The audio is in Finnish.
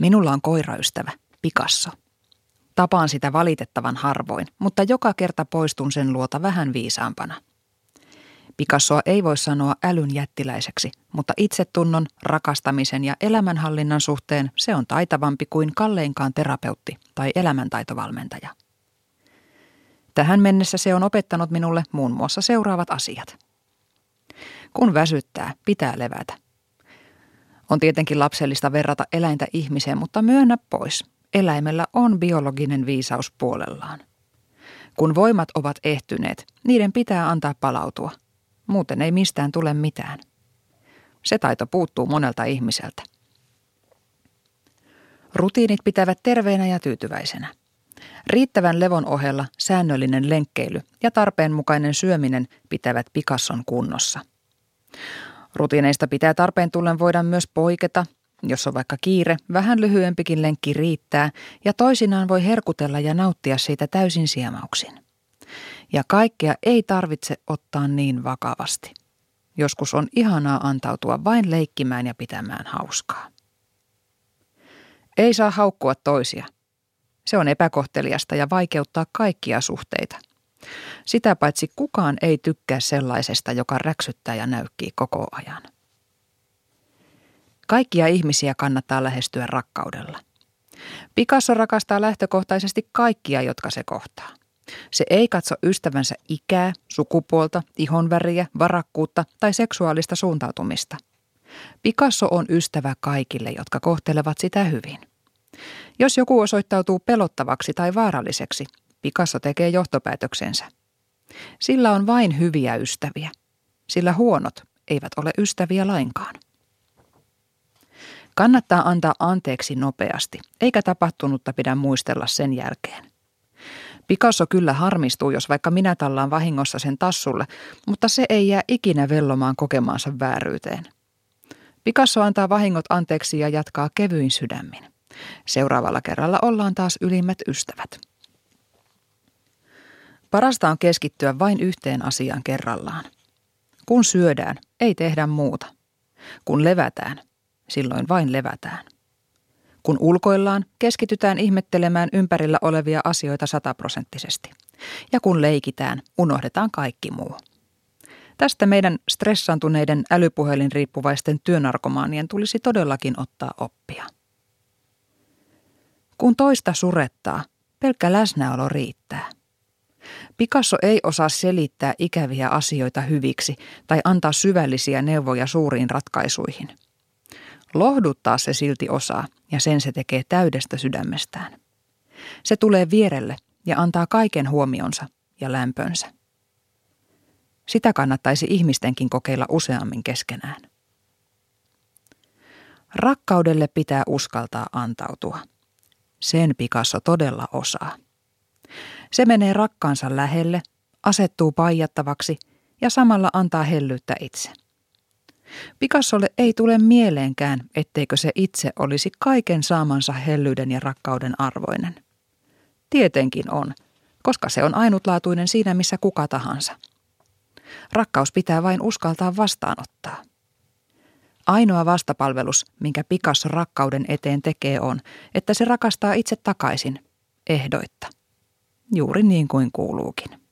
Minulla on koiraystävä, Picasso. Tapaan sitä valitettavan harvoin, mutta joka kerta poistun sen luota vähän viisaampana. Picassoa ei voi sanoa älyn jättiläiseksi, mutta itsetunnon, rakastamisen ja elämänhallinnan suhteen se on taitavampi kuin kalleinkaan terapeutti tai elämäntaitovalmentaja. Tähän mennessä se on opettanut minulle muun muassa seuraavat asiat. Kun väsyttää, pitää levätä. On tietenkin lapsellista verrata eläintä ihmiseen, mutta myönnä pois. Eläimellä on biologinen viisaus puolellaan. Kun voimat ovat ehtyneet, niiden pitää antaa palautua. Muuten ei mistään tule mitään. Se taito puuttuu monelta ihmiseltä. Rutiinit pitävät terveenä ja tyytyväisenä. Riittävän levon ohella säännöllinen lenkkeily ja tarpeenmukainen syöminen pitävät pikasson kunnossa. Rutiineista pitää tarpeen tullen voida myös poiketa, jos on vaikka kiire, vähän lyhyempikin lenkki riittää ja toisinaan voi herkutella ja nauttia siitä täysin siemauksin. Ja kaikkea ei tarvitse ottaa niin vakavasti. Joskus on ihanaa antautua vain leikkimään ja pitämään hauskaa. Ei saa haukkua toisia. Se on epäkohteliasta ja vaikeuttaa kaikkia suhteita. Sitä paitsi kukaan ei tykkää sellaisesta, joka räksyttää ja näykkii koko ajan. Kaikkia ihmisiä kannattaa lähestyä rakkaudella. Picasso rakastaa lähtökohtaisesti kaikkia, jotka se kohtaa. Se ei katso ystävänsä ikää, sukupuolta, ihonväriä, varakkuutta tai seksuaalista suuntautumista. Picasso on ystävä kaikille, jotka kohtelevat sitä hyvin. Jos joku osoittautuu pelottavaksi tai vaaralliseksi, Picasso tekee johtopäätöksensä. Sillä on vain hyviä ystäviä, sillä huonot eivät ole ystäviä lainkaan. Kannattaa antaa anteeksi nopeasti, eikä tapahtunutta pidä muistella sen jälkeen. Picasso kyllä harmistuu, jos vaikka minä tallaan vahingossa sen tassulle, mutta se ei jää ikinä vellomaan kokemaansa vääryyteen. Picasso antaa vahingot anteeksi ja jatkaa kevyin sydämin. Seuraavalla kerralla ollaan taas ylimmät ystävät. Parasta on keskittyä vain yhteen asiaan kerrallaan. Kun syödään, ei tehdä muuta. Kun levätään, silloin vain levätään. Kun ulkoillaan, keskitytään ihmettelemään ympärillä olevia asioita sataprosenttisesti. Ja kun leikitään, unohdetaan kaikki muu. Tästä meidän stressaantuneiden älypuhelin riippuvaisten työnarkomaanien tulisi todellakin ottaa oppia. Kun toista surettaa, pelkkä läsnäolo riittää. Picasso ei osaa selittää ikäviä asioita hyviksi tai antaa syvällisiä neuvoja suuriin ratkaisuihin – Lohduttaa se silti osaa ja sen se tekee täydestä sydämestään. Se tulee vierelle ja antaa kaiken huomionsa ja lämpönsä. Sitä kannattaisi ihmistenkin kokeilla useammin keskenään. Rakkaudelle pitää uskaltaa antautua. Sen Picasso todella osaa. Se menee rakkaansa lähelle, asettuu paijattavaksi ja samalla antaa hellyyttä itse. Picassolle ei tule mieleenkään, etteikö se itse olisi kaiken saamansa hellyyden ja rakkauden arvoinen. Tietenkin on, koska se on ainutlaatuinen siinä missä kuka tahansa. Rakkaus pitää vain uskaltaa vastaanottaa. Ainoa vastapalvelus, minkä Picasso rakkauden eteen tekee, on, että se rakastaa itse takaisin, ehdoitta. Juuri niin kuin kuuluukin.